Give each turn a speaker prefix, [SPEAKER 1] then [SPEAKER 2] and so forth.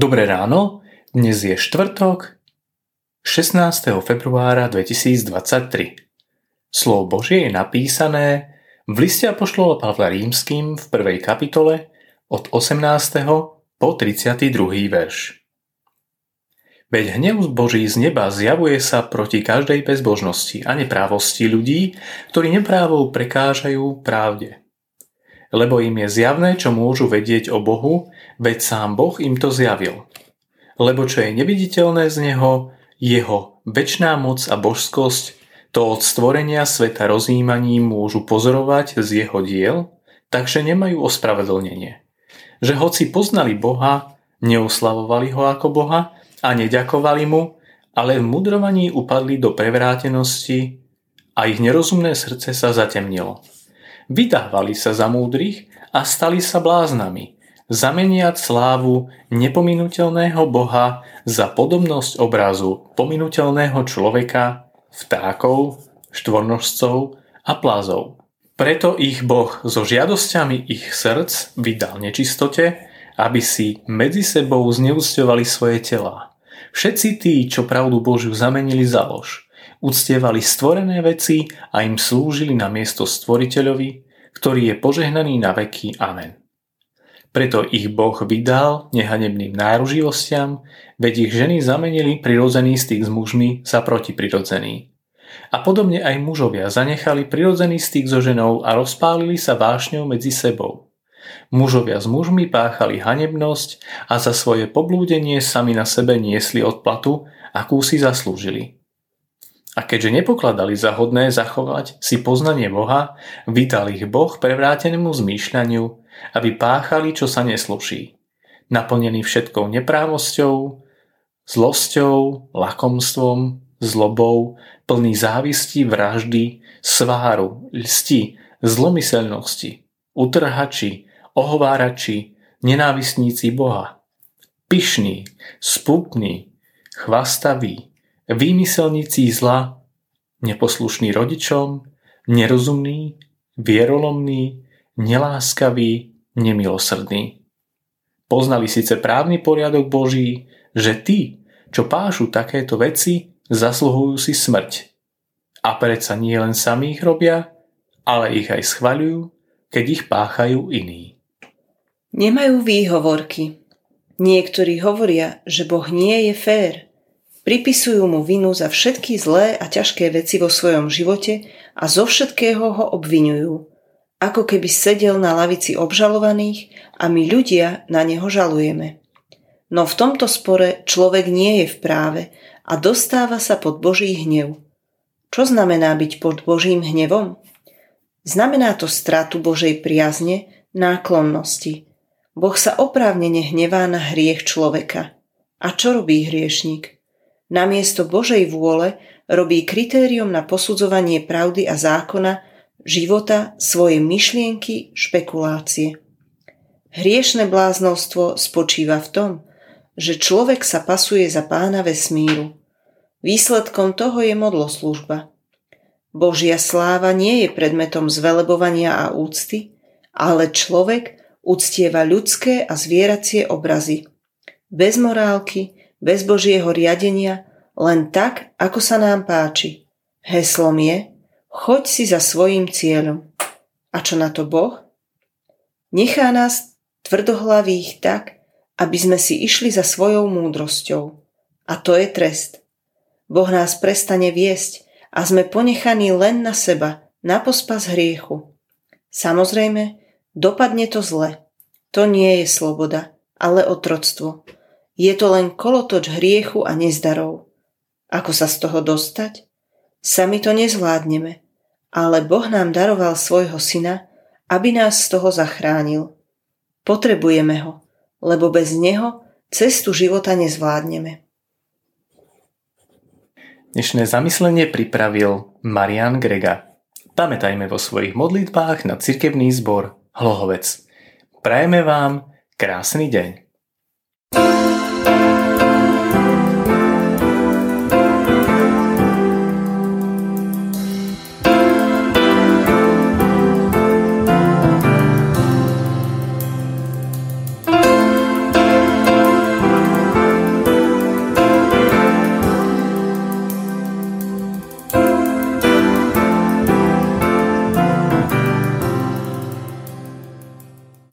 [SPEAKER 1] Dobré ráno, dnes je štvrtok, 16. februára 2023. Slovo Božie je napísané v liste Apoštola Pavla Rímským v prvej kapitole od 18. po 32. verš. Veď hnev Boží z neba zjavuje sa proti každej bezbožnosti a neprávosti ľudí, ktorí neprávou prekážajú pravde lebo im je zjavné, čo môžu vedieť o Bohu, veď sám Boh im to zjavil. Lebo čo je neviditeľné z Neho, Jeho väčšiná moc a božskosť, to od stvorenia sveta rozjímaním môžu pozorovať z Jeho diel, takže nemajú ospravedlnenie. Že hoci poznali Boha, neoslavovali Ho ako Boha a neďakovali Mu, ale v mudrovaní upadli do prevrátenosti a ich nerozumné srdce sa zatemnilo vydávali sa za múdrych a stali sa bláznami, zameniať slávu nepominutelného Boha za podobnosť obrazu pominutelného človeka, vtákov, štvornožcov a plazov. Preto ich Boh so žiadosťami ich srdc vydal nečistote, aby si medzi sebou zneúctovali svoje telá. Všetci tí, čo pravdu Božiu zamenili za lož, uctievali stvorené veci a im slúžili na miesto stvoriteľovi, ktorý je požehnaný na veky. Amen. Preto ich Boh vydal nehanebným náruživostiam, veď ich ženy zamenili prirodzený styk s mužmi za protiprirodzený. A podobne aj mužovia zanechali prirodzený styk so ženou a rozpálili sa vášňou medzi sebou. Mužovia s mužmi páchali hanebnosť a za svoje poblúdenie sami na sebe niesli odplatu, akú si zaslúžili. A keďže nepokladali za hodné zachovať si poznanie Boha, vydal ich Boh prevrátenému zmýšľaniu, aby páchali, čo sa nesluší. Naplnený všetkou neprávosťou, zlosťou, lakomstvom, zlobou, plný závisti, vraždy, sváru, lsti, zlomyselnosti, utrhači, ohovárači, nenávistníci Boha. Pyšní, spúpní, chvastaví, výmyselníci zla, neposlušný rodičom, nerozumný, vierolomný, neláskavý, nemilosrdný. Poznali síce právny poriadok Boží, že tí, čo pášu takéto veci, zasluhujú si smrť. A predsa nie len sami ich robia, ale ich aj schvaľujú, keď ich páchajú iní.
[SPEAKER 2] Nemajú výhovorky. Niektorí hovoria, že Boh nie je fér – Pripisujú mu vinu za všetky zlé a ťažké veci vo svojom živote a zo všetkého ho obvinujú. Ako keby sedel na lavici obžalovaných a my ľudia na neho žalujeme. No v tomto spore človek nie je v práve a dostáva sa pod Boží hnev. Čo znamená byť pod Božím hnevom? Znamená to stratu Božej priazne, náklonnosti. Boh sa oprávnene hnevá na hriech človeka. A čo robí hriešnik? Namiesto Božej vôle robí kritérium na posudzovanie pravdy a zákona, života, svoje myšlienky, špekulácie. Hriešne bláznovstvo spočíva v tom, že človek sa pasuje za pána vesmíru. Výsledkom toho je modloslužba. Božia sláva nie je predmetom zvelebovania a úcty, ale človek uctieva ľudské a zvieracie obrazy. Bez morálky, bez Božieho riadenia, len tak, ako sa nám páči. Heslom je, choď si za svojim cieľom. A čo na to Boh? Nechá nás tvrdohlavých tak, aby sme si išli za svojou múdrosťou. A to je trest. Boh nás prestane viesť a sme ponechaní len na seba, na pospas hriechu. Samozrejme, dopadne to zle. To nie je sloboda, ale otroctvo. Je to len kolotoč hriechu a nezdarov. Ako sa z toho dostať? Sami to nezvládneme, ale Boh nám daroval svojho syna, aby nás z toho zachránil. Potrebujeme ho, lebo bez neho cestu života nezvládneme.
[SPEAKER 1] Dnešné zamyslenie pripravil Marian Grega. Pamätajme vo svojich modlitbách na cirkevný zbor Hlohovec. Prajeme vám krásny deň.